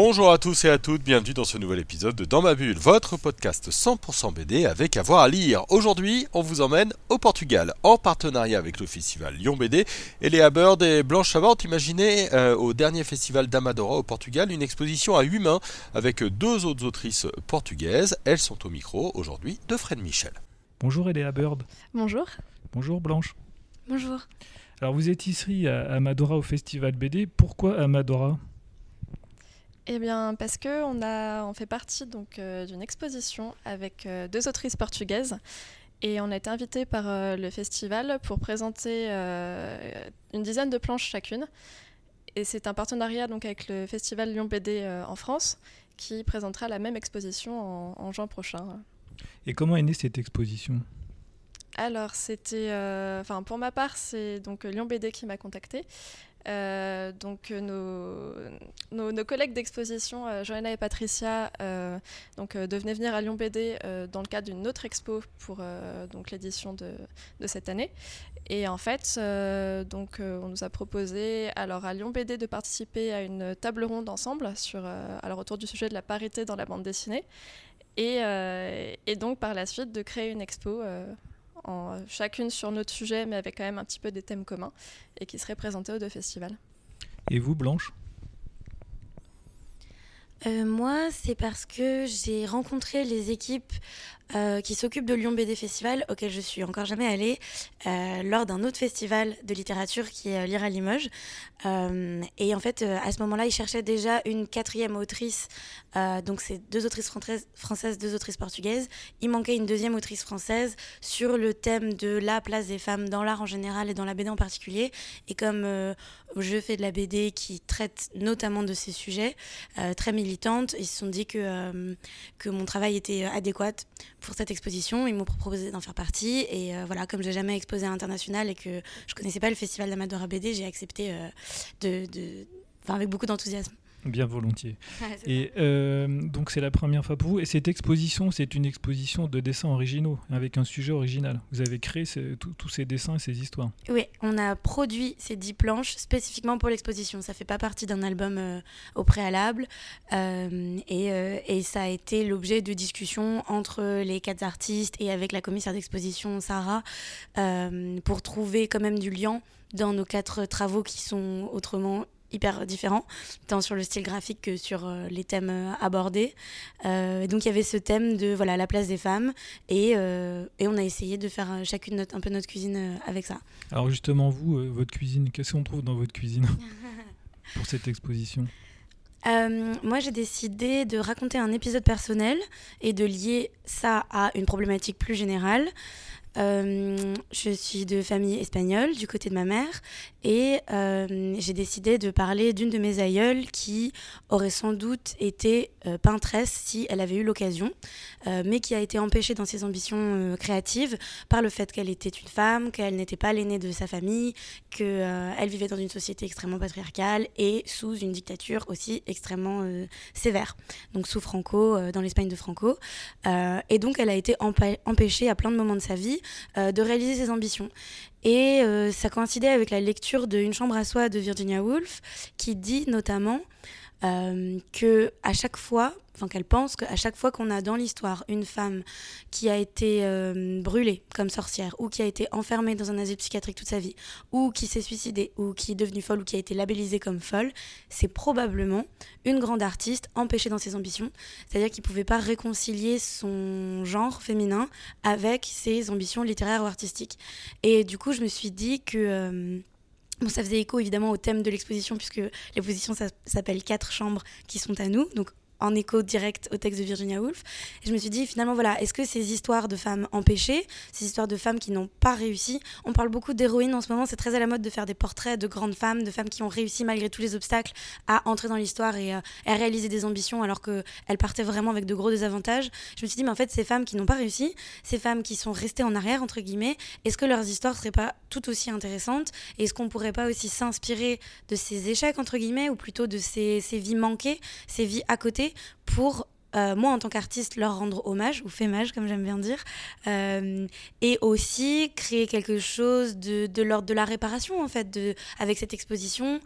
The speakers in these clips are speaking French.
Bonjour à tous et à toutes, bienvenue dans ce nouvel épisode de Dans ma bulle, votre podcast 100% BD avec avoir à lire. Aujourd'hui, on vous emmène au Portugal en partenariat avec le festival Lyon BD. Et Léa Bird et Blanche Savant imaginé euh, au dernier festival d'Amadora au Portugal une exposition à huit mains avec deux autres autrices portugaises. Elles sont au micro aujourd'hui de Fred Michel. Bonjour Léa Bird. Bonjour. Bonjour Blanche. Bonjour. Alors vous êtes ici à Amadora au festival BD. Pourquoi Amadora? Eh bien, parce que on a, on fait partie donc euh, d'une exposition avec euh, deux autrices portugaises et on a été invité par euh, le festival pour présenter une dizaine de planches chacune. Et c'est un partenariat donc avec le festival Lyon BD en France qui présentera la même exposition en, en juin prochain. Et comment est née cette exposition? Alors, c'était, enfin, pour ma part, c'est donc Lyon BD qui m'a contacté euh, donc nos, nos, collègues d'exposition, euh, Johanna et Patricia, euh, donc, devenaient venir à Lyon BD dans le cadre d'une autre expo pour donc l'édition de, cette année. Et en fait, donc, on nous a proposé alors à Lyon BD de participer à une table ronde ensemble sur, alors, autour du sujet de la parité dans la bande dessinée. Et donc par la suite de créer une expo chacune sur notre sujet, mais avec quand même un petit peu des thèmes communs, et qui seraient présentés aux deux festivals. Et vous, Blanche? Euh, moi, c'est parce que j'ai rencontré les équipes euh, qui s'occupe de Lyon BD Festival, auquel je suis encore jamais allée, euh, lors d'un autre festival de littérature qui est euh, Lire à Limoges. et en fait, à ce moment-là, ils cherchaient déjà une quatrième autrice. donc, c'est deux autrices françaises, deux autrices portugaises. Il manquait une deuxième autrice française sur le thème de la place des femmes dans l'art en général et dans la BD en particulier. Et comme je fais de la BD qui traite notamment de ces sujets, très militante, ils se sont dit que, que mon travail était adéquat pour cette exposition. Ils m'ont proposé d'en faire partie. Et euh, voilà, comme j'ai jamais exposé à l'international et que je connaissais pas le festival d'Amadora BD, j'ai accepté euh, de avec beaucoup d'enthousiasme. Bien volontiers. et euh, donc c'est la première fois pour vous. Et cette exposition, c'est une exposition de dessins originaux, avec un sujet original. Vous avez créé tous ces dessins et ces histoires. Oui, on a produit ces dix planches spécifiquement pour l'exposition. Ça fait pas partie d'un album euh, au préalable. Euh, et, et, ça a été l'objet de discussions entre les quatre artistes et avec la commissaire d'exposition, Sarah, pour trouver quand même du lien dans nos quatre travaux qui sont autrement hyper différent, tant sur le style graphique que sur euh, les thèmes euh, abordés. Euh, donc il y avait ce thème de voilà la place des femmes et, et on a essayé de faire chacune notre, un peu notre cuisine avec ça. Alors justement vous, votre cuisine, qu'est-ce qu'on trouve dans votre cuisine pour cette exposition? Moi, j'ai décidé de raconter un épisode personnel et de lier ça à une problématique plus générale. Euh, je suis de famille espagnole du côté de ma mère et euh, j'ai décidé de parler d'une de mes aïeules qui aurait sans doute été euh, peintresse si elle avait eu l'occasion, mais qui a été empêchée dans ses ambitions créatives par le fait qu'elle était une femme, qu'elle n'était pas l'aînée de sa famille, qu'elle vivait dans une société extrêmement patriarcale et sous une dictature aussi extrêmement sévère, donc sous Franco, dans l'Espagne de Franco. et donc elle a été empêchée à plein de moments de sa vie euh, de réaliser ses ambitions. Et euh, ça coïncidait avec la lecture de Une chambre à soi de Virginia Woolf, qui dit notamment euh, que à chaque fois, enfin qu'elle pense qu'à chaque fois qu'on a dans l'histoire une femme qui a été euh, brûlée comme sorcière ou qui a été enfermée dans un asile psychiatrique toute sa vie ou qui s'est suicidée ou qui est devenue folle ou qui a été labellisée comme folle, c'est probablement une grande artiste empêchée dans ses ambitions, c'est-à-dire qu'il pouvait pas réconcilier son genre féminin avec ses ambitions littéraires ou artistiques. Et du coup, je me suis dit que euh, Bon, ça faisait écho évidemment au thème de l'exposition, puisque l'exposition s'appelle Quatre chambres qui sont à nous. En écho direct au texte de Virginia Woolf. Et je me suis dit, finalement, voilà, est-ce que ces histoires de femmes empêchées, ces histoires de femmes qui n'ont pas réussi, on parle beaucoup d'héroïnes en ce moment, c'est très à la mode de faire des portraits de grandes femmes, de femmes qui ont réussi malgré tous les obstacles à entrer dans l'histoire et euh, à réaliser des ambitions alors qu'elles partaient vraiment avec de gros désavantages. Je me suis dit, mais en fait, ces femmes qui n'ont pas réussi, ces femmes qui sont restées en arrière, entre guillemets, est-ce que leurs histoires seraient pas tout aussi intéressantes Et est-ce qu'on pourrait pas aussi s'inspirer de ces échecs, entre guillemets, ou plutôt de ces, ces vies manquées, ces vies à côté, pour euh, moi en tant qu'artiste leur rendre hommage ou fémage comme j'aime bien dire euh, et aussi créer quelque chose de, l'ordre de la réparation en fait avec cette exposition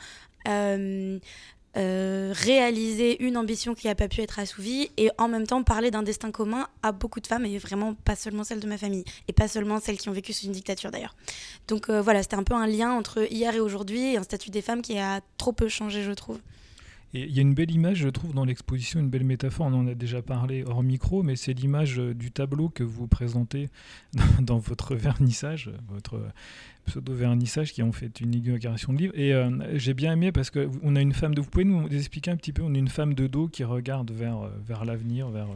euh, réaliser une ambition qui n'a pas pu être assouvie et en même temps parler d'un destin commun à beaucoup de femmes et vraiment pas seulement celles de ma famille et pas seulement celles qui ont vécu sous une dictature d'ailleurs. Donc voilà, c'était un peu un lien entre hier et aujourd'hui et un statut des femmes qui a trop peu changé je trouve il y a une belle image, je trouve, dans l'exposition, une belle métaphore, on en a déjà parlé hors micro, mais c'est l'image euh, du tableau que vous présentez dans, votre vernissage, votre pseudo-vernissage qui ont fait une inauguration de livre. Et euh, j'ai bien aimé parce qu'on a une femme de... Vous pouvez nous expliquer un petit peu On a une femme de dos qui regarde vers, euh, vers l'avenir, vers...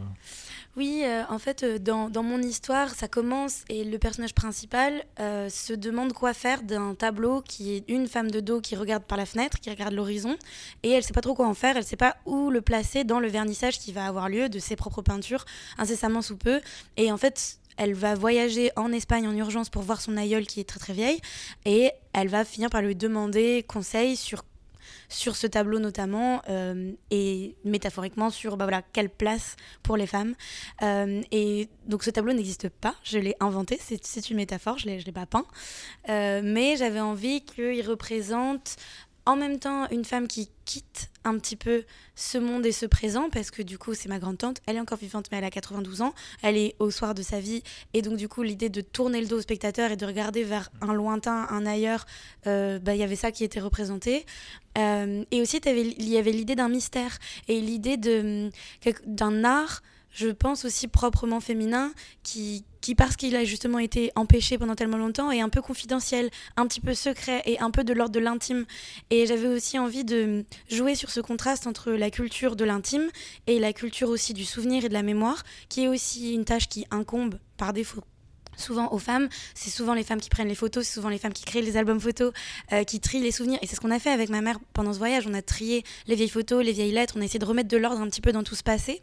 Oui, euh, en fait, dans, dans, mon histoire, ça commence et le personnage principal se demande quoi faire d'un tableau qui est une femme de dos qui regarde par la fenêtre, qui regarde l'horizon, et elle sait pas trop quoi en faire, elle sait pas où le placer dans le vernissage qui va avoir lieu de ses propres peintures incessamment sous peu. Et en fait, elle va voyager en Espagne en urgence pour voir son aïeul qui est très très vieille, et elle va finir par lui demander conseil sur sur ce tableau notamment, euh, et métaphoriquement sur bah voilà, quelle place pour les femmes. Euh, et donc ce tableau n'existe pas, je l'ai inventé, c'est une métaphore, je ne l'ai pas peint. Euh, mais j'avais envie qu'il représente en même temps une femme qui quitte un petit peu ce monde et ce présent, parce que du coup, c'est ma grande-tante, elle est encore vivante, mais elle a 92 ans, elle est au soir de sa vie, et donc du coup, l'idée de tourner le dos au spectateur et de regarder vers un lointain, un ailleurs, euh, bah, il y avait ça qui était représenté. Euh, et aussi, il y avait l'idée d'un mystère, et l'idée d'un art je pense aussi proprement féminin, qui, parce qu'il a justement été empêché pendant tellement longtemps, est un peu confidentiel, un petit peu secret et un peu de l'ordre de l'intime. Et j'avais aussi envie de jouer sur ce contraste entre la culture de l'intime et la culture aussi du souvenir et de la mémoire, qui est aussi une tâche qui incombe par défaut souvent aux femmes. C'est souvent les femmes qui prennent les photos, c'est souvent les femmes qui créent les albums photos, euh, qui trient les souvenirs. Et c'est ce qu'on a fait avec ma mère pendant ce voyage. On a trié les vieilles photos, les vieilles lettres, on a essayé de remettre de l'ordre un petit peu dans tout ce passé.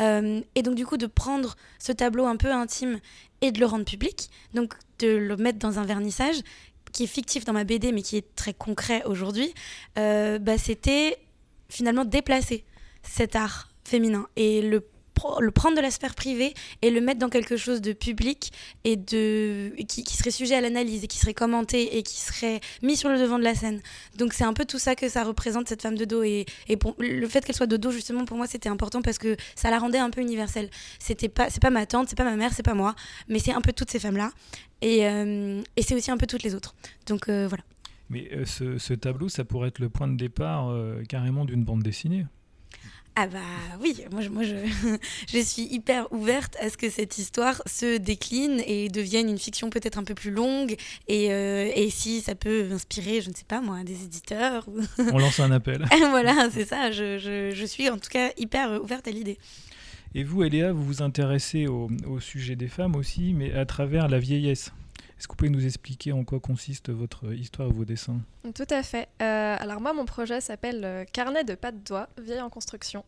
Euh, et donc du coup de prendre ce tableau un peu intime et de le rendre public, donc de le mettre dans un vernissage qui est fictif dans ma BD mais qui est très concret aujourd'hui, euh, bah, c'était finalement déplacer cet art féminin et le le prendre de la sphère privée et le mettre dans quelque chose de public et de qui, serait sujet à l'analyse et qui serait commenté et qui serait mis sur le devant de la scène. Donc c'est un peu tout ça que ça représente cette femme de dos et, et le fait qu'elle soit de dos justement pour moi c'était important parce que ça la rendait un peu universelle. C'était pas c'est pas ma tante, c'est pas ma mère, c'est pas moi, mais c'est un peu toutes ces femmes là et, euh, et c'est aussi un peu toutes les autres. Donc euh, voilà. Mais euh, ce, tableau, ça pourrait être le point de départ carrément d'une bande dessinée. Ah bah oui, moi, je, moi je, je, suis hyper ouverte à ce que cette histoire se décline et devienne une fiction peut-être un peu plus longue et, euh, et, si ça peut inspirer, je ne sais pas moi, des éditeurs. On lance un appel. voilà, c'est ça, je, je, je, suis en tout cas hyper ouverte à l'idée. Et vous, Eléa, vous vous intéressez au, au sujet des femmes aussi, mais à travers la vieillesse. Est-ce que vous pouvez nous expliquer en quoi consiste votre histoire et vos dessins Tout à fait. Euh, alors moi, mon projet s'appelle euh, Carnet de pas de doigts, vieille en construction.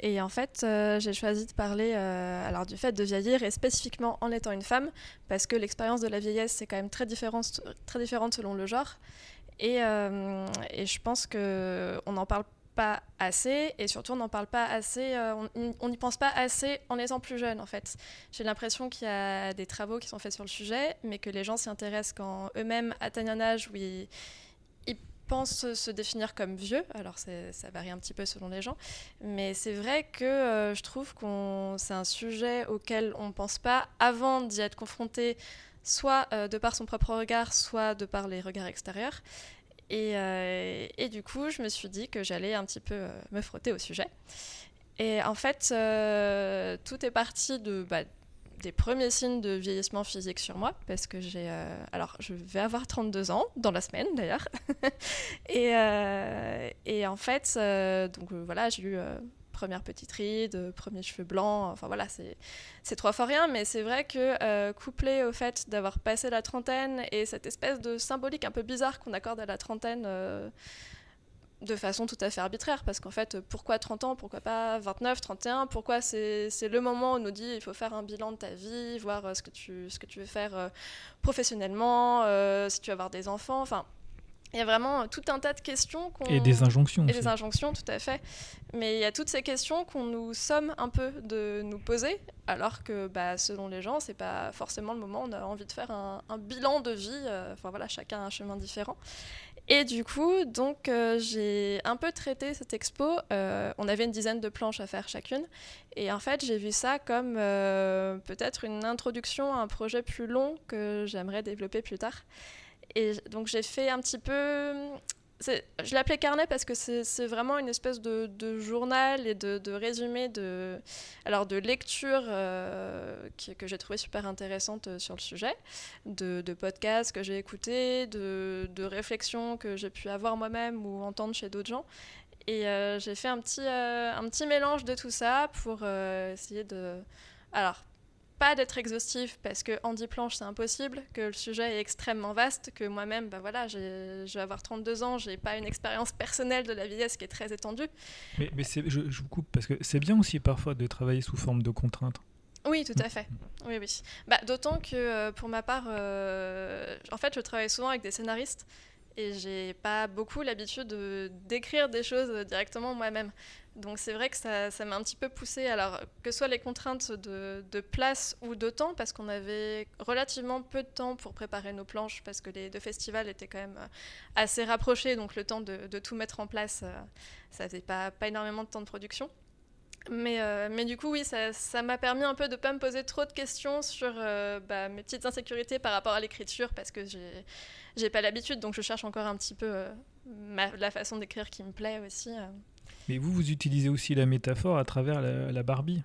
Et en fait, euh, j'ai choisi de parler alors du fait de vieillir et spécifiquement en étant une femme, parce que l'expérience de la vieillesse, c'est quand même très différente, très différente selon le genre. Et, et je pense qu'on n'en parle pas assez et surtout on n'en parle pas assez, euh, on n'y pense pas assez en étant plus jeune en fait. J'ai l'impression qu'il y a des travaux qui sont faits sur le sujet, mais que les gens s'y intéressent quand eux-mêmes atteignent un âge où ils, pensent se définir comme vieux. Alors ça varie un petit peu selon les gens, mais c'est vrai que euh, je trouve que c'est un sujet auquel on pense pas avant d'y être confronté soit euh, de par son propre regard, soit de par les regards extérieurs. Euh, et, du coup, je me suis dit que j'allais un petit peu euh, me frotter au sujet. Et en fait, euh, tout est parti de, bah, des premiers signes de vieillissement physique sur moi, parce que j'ai... alors, je vais avoir 32 ans, dans la semaine d'ailleurs. et, et, en fait, donc voilà, j'ai eu première petite ride, premier cheveux blancs. Enfin voilà, c'est trois fois rien, mais c'est vrai que couplé au fait d'avoir passé la trentaine et cette espèce de symbolique un peu bizarre qu'on accorde à la trentaine de façon tout à fait arbitraire, parce qu'en fait, pourquoi 30 ans, pourquoi pas 29, 31, pourquoi c'est le moment où on nous dit il faut faire un bilan de ta vie, voir euh, ce, que tu, veux faire euh, professionnellement, euh, si tu veux avoir des enfants, enfin, il y a vraiment tout un tas de questions. Et des injonctions. Et des injonctions, tout à fait. Mais il y a toutes ces questions qu'on nous somme un peu de nous poser, alors que bah, selon les gens, c'est pas forcément le moment où on a envie de faire un, bilan de vie. Enfin voilà, chacun a un chemin différent. Et du coup, donc euh, j'ai un peu traité cette expo. Euh, on avait une dizaine de planches à faire chacune. Et en fait, j'ai vu ça comme euh, peut-être une introduction à un projet plus long que j'aimerais développer plus tard. Et donc j'ai fait un petit peu je l'appelais carnet parce que c'est vraiment une espèce de, journal et de, résumé de, alors de lecture euh, que j'ai trouvé super intéressante euh, sur le sujet, de, podcasts que j'ai écoutés, de, réflexions que j'ai pu avoir moi-même ou entendre chez d'autres gens. Et euh, j'ai fait un petit, un petit mélange de tout ça pour essayer de... Alors, pas d'être exhaustif parce que en 10 planches c'est impossible, que le sujet est extrêmement vaste, que moi-même, bah voilà, je vais avoir 32 ans, j'ai pas une expérience personnelle de la vieillesse qui est très étendue. Mais, mais je, je, vous coupe parce que c'est bien aussi parfois de travailler sous forme de contraintes. Oui, tout à fait. Oui, oui. Bah, D'autant que euh, pour ma part, euh, en fait, je travaille souvent avec des scénaristes et j'ai pas beaucoup l'habitude d'écrire des choses directement moi-même. Donc c'est vrai que ça, m'a un petit peu poussé, alors que ce soit les contraintes de, de place ou de temps, parce qu'on avait relativement peu de temps pour préparer nos planches, parce que les deux festivals étaient quand même euh, assez rapprochés, donc le temps de, de tout mettre en place, euh, ça faisait pas, pas énormément de temps de production. Mais, euh, mais, du coup, oui, ça m'a permis un peu de ne pas me poser trop de questions sur bah, mes petites insécurités par rapport à l'écriture, parce que j'ai pas l'habitude, donc je cherche encore un petit peu la façon d'écrire qui me plaît aussi. Mais vous, vous utilisez aussi la métaphore à travers la, Barbie?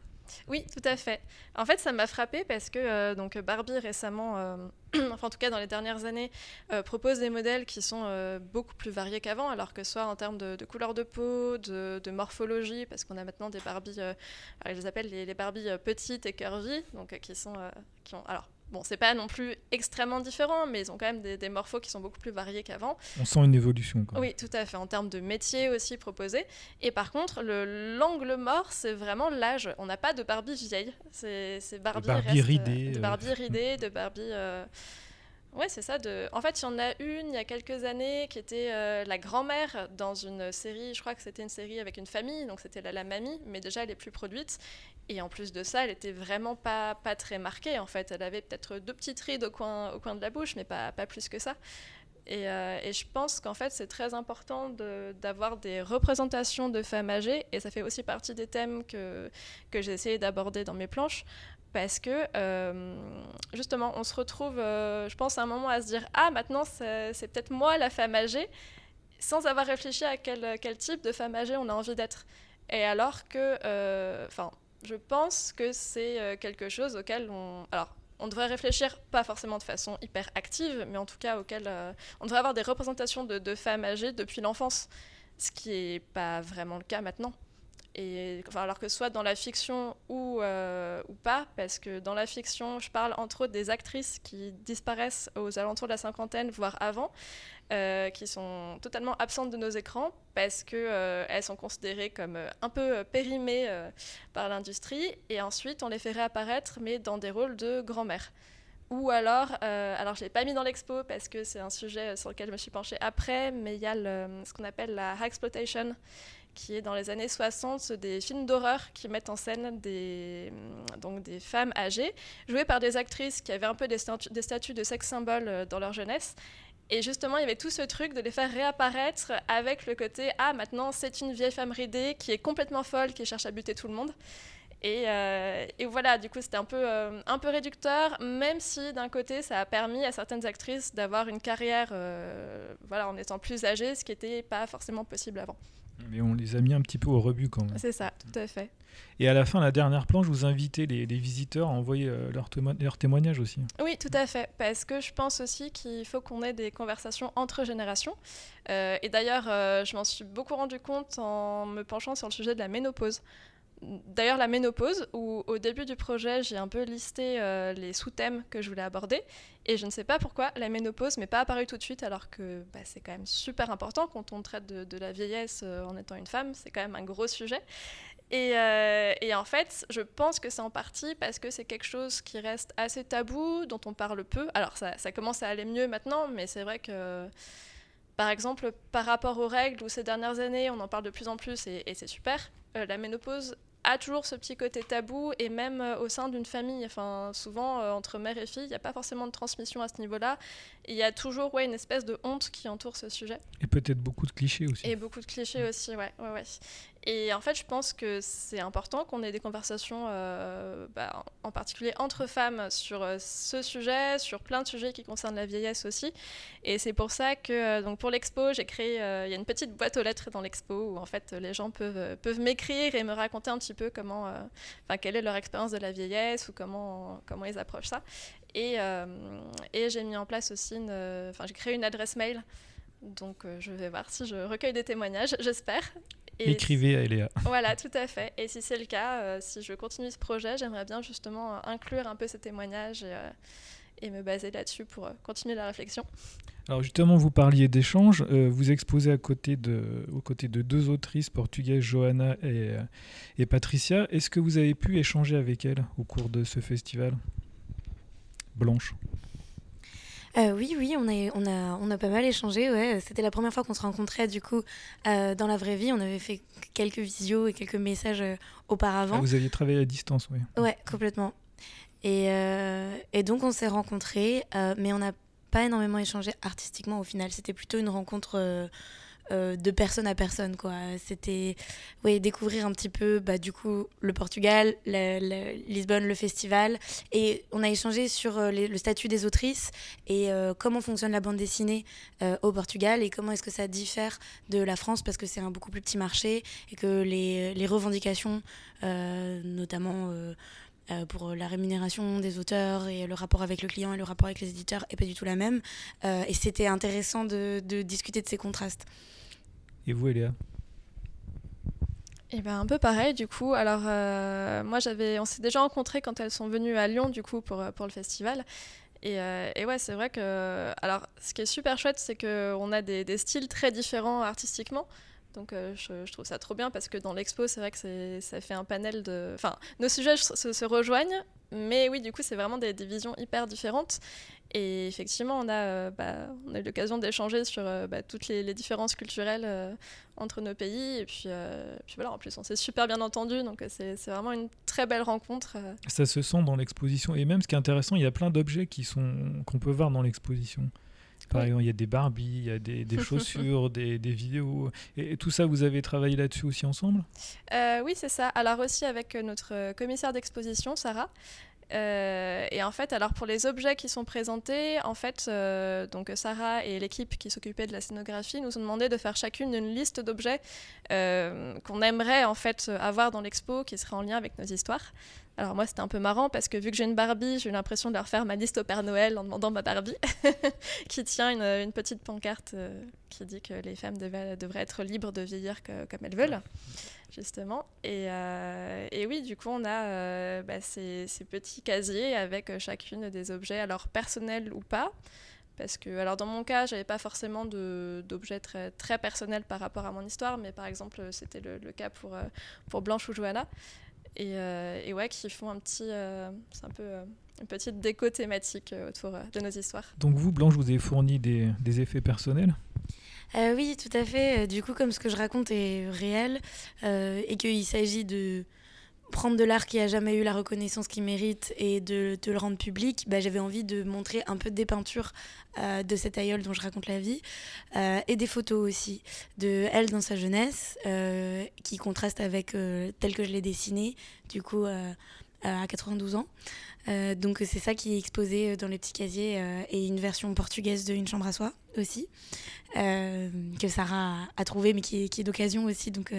Oui, tout à fait. En fait, ça m'a frappé parce que euh, donc Barbie récemment, euh, enfin en tout cas dans les dernières années, euh, propose des modèles qui sont beaucoup plus variés qu'avant, alors que soit en termes de, couleur de peau, de, morphologie, parce qu'on a maintenant des Barbies, alors ils les appellent les, les Barbies petites et curvy, donc qui sont, qui ont, alors Bon, c'est pas non plus extrêmement différent, mais ils ont quand même des, morphos qui sont beaucoup plus variés qu'avant. On sent une évolution. Oui, tout à fait, en termes de métier aussi proposé. Et par contre, l'angle mort, c'est vraiment l'âge. On n'a pas de Barbie vieille. C'est Barbie, Barbie ridée. de Barbie ridée, de Barbie. Euh, Ouais, c'est ça. De... En fait, il y en a une il y a quelques années qui était euh, la grand-mère dans une série, je crois que c'était une série avec une famille, donc c'était la, la mamie, mais déjà elle est plus produite. Et en plus de ça, elle était vraiment pas, pas très marquée en fait. Elle avait peut-être deux petites rides au coin, au coin de la bouche, mais pas, pas plus que ça. Et, euh, et, je pense qu'en fait, c'est très important d'avoir des représentations de femmes âgées, et ça fait aussi partie des thèmes que, que j'ai essayé d'aborder dans mes planches, parce que euh, justement, on se retrouve, euh, je pense, à un moment à se dire Ah, maintenant, c'est peut-être moi la femme âgée, sans avoir réfléchi à quel, quel, type de femme âgée on a envie d'être. Et alors que, enfin, je pense que c'est quelque chose auquel on. Alors, on devrait réfléchir, pas forcément de façon hyper active, mais en tout cas auquel on devrait avoir des représentations de, de femmes âgées depuis l'enfance, ce qui n'est pas vraiment le cas maintenant. Alors que soit dans la fiction ou, euh, ou pas, parce que dans la fiction, je parle entre autres des actrices qui disparaissent aux alentours de la cinquantaine, voire avant, euh, qui sont totalement absentes de nos écrans parce qu'elles euh, sont considérées comme un peu périmées par l'industrie, et ensuite on les fait réapparaître, mais dans des rôles de grand-mère. Ou alors, alors je ne l'ai pas mis dans l'expo parce que c'est un sujet sur lequel je me suis penchée après, mais il y a ce qu'on appelle la high exploitation, qui est dans les années 60 des films d'horreur qui mettent en scène des, mm, donc des femmes âgées, jouées par des actrices qui avaient un peu des, statuts, des statuts de sex symbole euh, dans leur jeunesse. Et justement, il y avait tout ce truc de les faire réapparaître avec le côté Ah, maintenant, c'est une vieille femme ridée qui est complètement folle, qui cherche à buter tout le monde. Et, euh, voilà, du coup, c'était un peu, euh, un peu réducteur, même si d'un côté, ça a permis à certaines actrices d'avoir une carrière voilà, en étant plus âgées, ce qui n'était pas forcément possible avant. Mais on les a mis un petit peu au rebut quand même. C'est ça, tout à fait. Et à la fin, la dernière planche, vous invitez les, les visiteurs à envoyer euh, leurs leur témoignages aussi. Oui, tout à fait. Parce que je pense aussi qu'il faut qu'on ait des conversations entre générations. Euh, et d'ailleurs, euh, je m'en suis beaucoup rendu compte en me penchant sur le sujet de la ménopause. D'ailleurs, la ménopause, où au début du projet, j'ai un peu listé euh, les sous-thèmes que je voulais aborder. Et je ne sais pas pourquoi la ménopause m'est pas apparue tout de suite, alors que bah, c'est quand même super important quand on traite de, la vieillesse euh, en étant une femme. C'est quand même un gros sujet. Et, euh, et, en fait, je pense que c'est en partie parce que c'est quelque chose qui reste assez tabou, dont on parle peu. Alors, ça, commence à aller mieux maintenant, mais c'est vrai que. Par exemple, par rapport aux règles, où ces dernières années, on en parle de plus en plus et, c'est super, la ménopause a toujours ce petit côté tabou et même euh, au sein d'une famille, enfin souvent euh, entre mère et fille, il n'y a pas forcément de transmission à ce niveau-là. Il y a toujours ouais, une espèce de honte qui entoure ce sujet. Et peut-être beaucoup de clichés aussi. Et beaucoup de clichés aussi, ouais, ouais, ouais. Et en fait, je pense que c'est important qu'on ait des conversations, euh, bah, en particulier entre femmes, sur euh, ce sujet, sur plein de sujets qui concernent la vieillesse aussi. Et c'est pour ça que, euh, donc pour l'expo, j'ai créé, il y a une petite boîte aux lettres dans l'expo où en fait les gens peuvent, peuvent m'écrire et me raconter un petit peu comment, enfin quelle est leur expérience de la vieillesse ou comment, comment ils approchent ça. Et, et j'ai mis en place aussi, enfin j'ai créé une adresse mail. Donc je vais voir si je recueille des témoignages, j'espère. Et Écrivez à Eléa. Voilà, tout à fait. Et si c'est le cas, euh, si je continue ce projet, j'aimerais bien justement euh, inclure un peu ces témoignages et, euh, et me baser là-dessus pour continuer la réflexion. Alors justement, vous parliez d'échanges. vous exposez à côté de, aux côtés de deux autrices portugaises, Johanna et, et Patricia. Est-ce que vous avez pu échanger avec elles au cours de ce festival? Blanche euh, oui, oui, on a, on, a, on a pas mal échangé. Ouais. C'était la première fois qu'on se rencontrait du coup euh, dans la vraie vie. On avait fait quelques visios et quelques messages euh, auparavant. Ah, vous aviez travaillé à distance, oui. Ouais, complètement. Et, et donc on s'est rencontrés, mais on n'a pas énormément échangé artistiquement au final. C'était plutôt une rencontre euh, de personne à personne quoi. C'était oui découvrir un petit peu bah, du coup le Portugal Lisbonne le festival. Et on a échangé sur euh, le statut des autrices et euh, comment fonctionne la bande dessinée au Portugal et comment est-ce que ça diffère de la France parce que c'est un beaucoup plus petit marché et que les, les revendications notamment euh, pour la rémunération des auteurs et le rapport avec le client et le rapport avec les éditeurs est pas du tout la même. Euh, et c'était intéressant de, de, discuter de ces contrastes. Et vous, Eléa? Et ben un peu pareil du coup. Alors euh, moi j'avais, on s'est déjà rencontrés quand elles sont venues à Lyon du coup pour, pour le festival. Et, euh, et, ouais, c'est vrai que. Alors, ce qui est super chouette, c'est qu'on a des, des, styles très différents artistiquement. Donc euh, je, trouve ça trop bien parce que dans l'expo, c'est vrai que ça fait un panel de... Enfin, nos sujets se, rejoignent, mais oui, du coup, c'est vraiment des, visions hyper différentes. Et effectivement, on a, euh, bah, on a eu l'occasion d'échanger sur euh, bah, toutes les, différences culturelles entre nos pays. Et puis, puis, voilà, en plus, on s'est super bien entendu. Donc c'est vraiment une très belle rencontre. Ça se sent dans l'exposition. Et même, ce qui est intéressant, il y a plein d'objets qu'on peut voir dans l'exposition. Par oui. exemple, il y a des Barbies, il y a des, des chaussures, des, des, vidéos. Et, et, tout ça, vous avez travaillé là-dessus aussi ensemble? Euh, Oui, c'est ça. Alors aussi avec notre commissaire d'exposition, Sarah. Euh, et en fait, alors pour les objets qui sont présentés, en fait, euh, donc Sarah et l'équipe qui s'occupait de la scénographie nous ont demandé de faire chacune une liste d'objets euh, qu'on aimerait en fait avoir dans l'expo, qui serait en lien avec nos histoires. Alors moi c'était un peu marrant parce que vu que j'ai une Barbie, j'ai eu l'impression de leur faire ma liste au Père Noël en demandant ma Barbie, qui tient une, petite pancarte euh, qui dit que les femmes devraient être libres de vieillir comme elles veulent, justement. Et, euh, et oui, du coup on a euh, bah, ces, petits casiers avec chacune des objets, alors personnels ou pas. Parce que, alors dans mon cas, j'avais pas forcément d'objets très, personnels par rapport à mon histoire, mais par exemple, c'était le, le, cas pour, pour Blanche ou Johanna. Et, euh, et, ouais, qui font un petit, euh, c'est un peu euh, une petite déco thématique autour de nos histoires. Donc vous, Blanche, vous avez fourni des, des effets personnels? Euh, Oui, tout à fait. Du coup, comme ce que je raconte est réel et qu'il s'agit de prendre de l'art qui a jamais eu la reconnaissance qu'il mérite et de, de, le rendre public, bah, j'avais envie de montrer un peu des peintures euh, de cet aïeul dont je raconte la vie euh, et des photos aussi de elle dans sa jeunesse euh, qui contrastent avec telle que je l'ai dessinée. Du coup, à 92 ans. donc c'est ça qui est exposé dans les petits casiers et une version portugaise de Une chambre à soi aussi, que Sarah a, trouvé mais qui est d'occasion aussi. Donc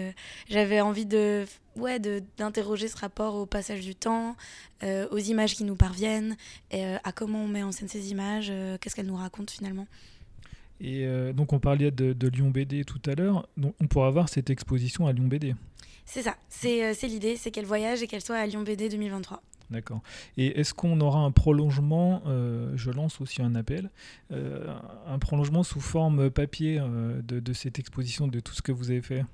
j'avais envie de ouais, d'interroger ce rapport au passage du temps, aux images qui nous parviennent, et, à comment on met en scène ces images, qu'est-ce qu'elles nous racontent finalement. Et euh, donc on parlait de, Lyon BD tout à l'heure, donc on pourra voir cette exposition à Lyon BD. C'est ça, c'est euh, l'idée, c'est qu'elle voyage et qu'elle soit à Lyon BD 2023. D'accord. Et est-ce qu'on aura un prolongement, euh, je lance aussi un appel, un prolongement sous forme papier de, de, cette exposition, de tout ce que vous avez fait?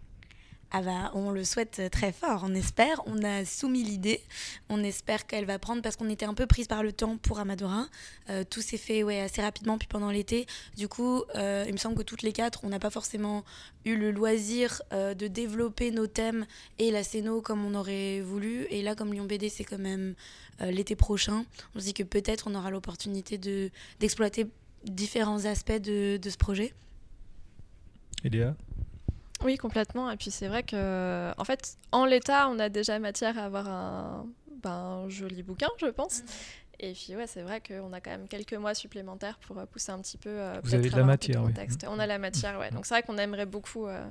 Ah bah, on le souhaite très fort, on espère. On a soumis l'idée, on espère qu'elle va prendre parce qu'on était un peu prise par le temps pour Amadora. Euh, tout s'est fait ouais, assez rapidement, puis pendant l'été. Du coup, euh, il me semble que toutes les quatre, on n'a pas forcément eu le loisir euh, de développer nos thèmes et la scéno comme on aurait voulu. Et là, comme Lyon BD, c'est quand même l'été prochain, on se dit que peut-être on aura l'opportunité d'exploiter différents aspects de, de ce projet. Eléa oui, complètement. Et puis c'est vrai que, en fait, en l'état, on a déjà matière à avoir un, ben, joli bouquin, je pense. Mm. Et puis ouais, c'est vrai qu'on a quand même quelques mois supplémentaires pour euh, pousser un petit peu. Euh, Vous avez de la matière, oui. On a la matière, ouais. Donc c'est vrai qu'on aimerait beaucoup. Euh,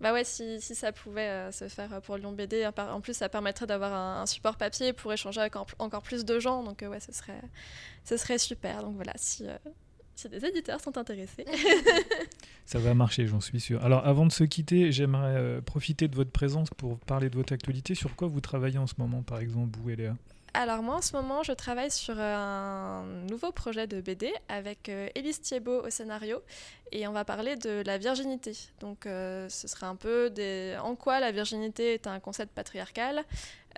bah ouais, si, si ça pouvait se faire pour Lyon BD, en plus ça permettrait d'avoir un, support papier pour échanger avec encore plus de gens. Donc ouais, ce serait, ce serait super. Donc voilà, si si des éditeurs sont intéressés. Ça va marcher, j'en suis sûr. Alors, avant de se quitter, j'aimerais euh, profiter de votre présence pour parler de votre actualité. Sur quoi vous travaillez en ce moment, par exemple, vous et Léa alors moi en ce moment je travaille sur un nouveau projet de BD avec euh, Élise Thiebaud au scénario et on va parler de la virginité. Donc euh, ce sera un peu des... en quoi la virginité est un concept patriarcal,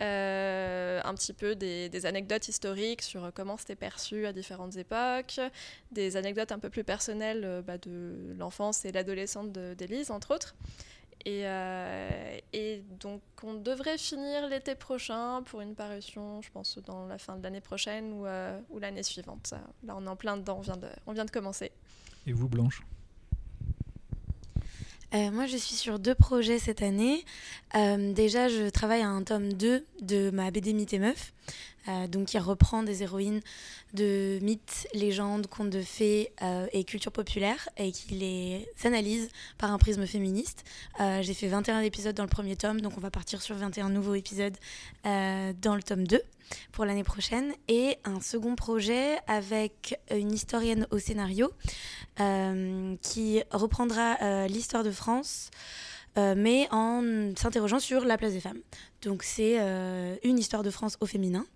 euh, un petit peu des, anecdotes historiques sur comment c'était perçu à différentes époques, des anecdotes un peu plus personnelles bah, de l'enfance et l'adolescence d'Élise entre autres. Euh, et, donc, on devrait finir l'été prochain pour une parution, je pense, dans la fin de l'année prochaine ou, euh, ou l'année suivante. Là, on est en plein dedans, on vient de, on vient de commencer. Et vous, Blanche? Euh, moi, je suis sur deux projets cette année. déjà, je travaille à un tome 2 de ma BD Mythe et Meuf. Euh, donc qui reprend des héroïnes de mythes, légendes, contes de fées euh, et culture populaire et qui les analyse par un prisme féministe. Euh, j'ai fait 21 épisodes dans le premier tome, donc on va partir sur 21 nouveaux épisodes dans le tome 2 pour l'année prochaine. Et un second projet avec une historienne au scénario qui reprendra l'histoire de France. Mais en s'interrogeant sur la place des femmes. Donc c'est une histoire de France au féminin.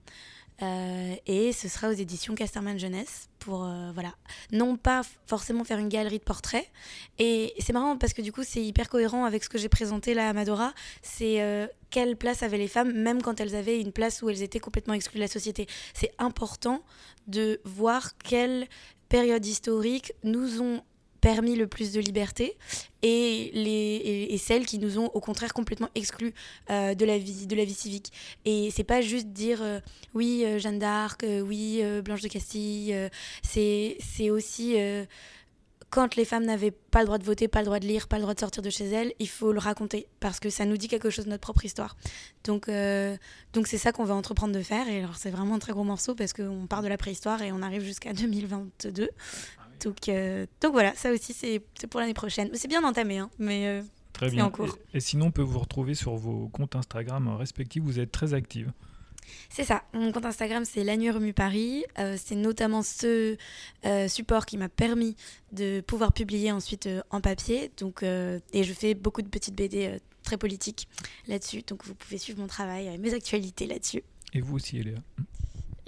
Euh, et ce sera aux éditions Casterman Jeunesse pour euh, voilà non pas forcément faire une galerie de portraits et c'est marrant parce que du coup c'est hyper cohérent avec ce que j'ai présenté là à Madora c'est euh, quelle place avaient les femmes même quand elles avaient une place où elles étaient complètement exclues de la société c'est important de voir quelle période historique nous ont permis le plus de liberté et, les, et, celles qui nous ont au contraire complètement exclus euh, de, la vie, de la vie civique. Et c'est pas juste dire euh, oui, euh, Jeanne d'Arc, oui, Blanche de Castille, c'est aussi quand les femmes n'avaient pas le droit de voter, pas le droit de lire, pas le droit de sortir de chez elles, il faut le raconter parce que ça nous dit quelque chose de notre propre histoire. Donc donc c'est ça qu'on va entreprendre de faire et alors c'est vraiment un très gros morceau parce qu'on part de la préhistoire et on arrive jusqu'à 2022. Donc, euh, donc voilà, ça aussi c'est pour l'année prochaine. C'est bien entamé, hein, mais euh, très bien. En cours. Et, sinon, on peut vous retrouver sur vos comptes Instagram respectifs. Vous êtes très active. C'est ça. Mon compte Instagram, c'est La Nuit Remue Paris. Euh, c'est notamment ce support qui m'a permis de pouvoir publier ensuite en papier. Donc, et je fais beaucoup de petites BD très politiques là-dessus. Donc, vous pouvez suivre mon travail, mes actualités là-dessus. Et vous aussi, Eléa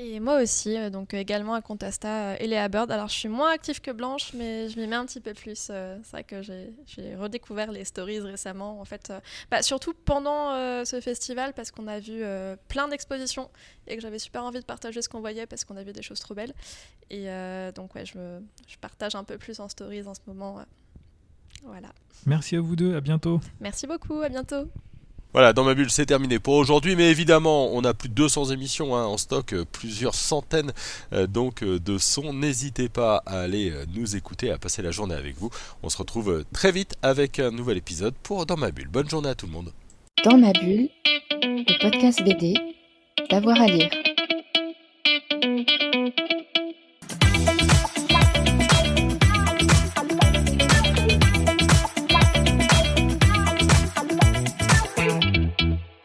et moi aussi, euh, donc euh, également à Contasta et Léa Bird. Alors je suis moins active que Blanche, mais je m'y mets un petit peu plus. Euh, c'est vrai que j'ai redécouvert les stories récemment, en fait, bah, surtout pendant ce festival, parce qu'on a vu plein d'expositions et que j'avais super envie de partager ce qu'on voyait parce qu'on a vu des choses trop belles. Et donc ouais, je, me, je partage un peu plus en stories en ce moment. voilà. Merci à vous deux, à bientôt. Merci beaucoup, à bientôt. Voilà, dans ma bulle, c'est terminé pour aujourd'hui. Mais évidemment, on a plus de 200 émissions hein, en stock, euh, plusieurs centaines euh, donc euh, de sons. N'hésitez pas à aller nous écouter, à passer la journée avec vous. On se retrouve très vite avec un nouvel épisode pour Dans ma bulle. Bonne journée à tout le monde. Dans ma bulle, le podcast BD, d'avoir à lire.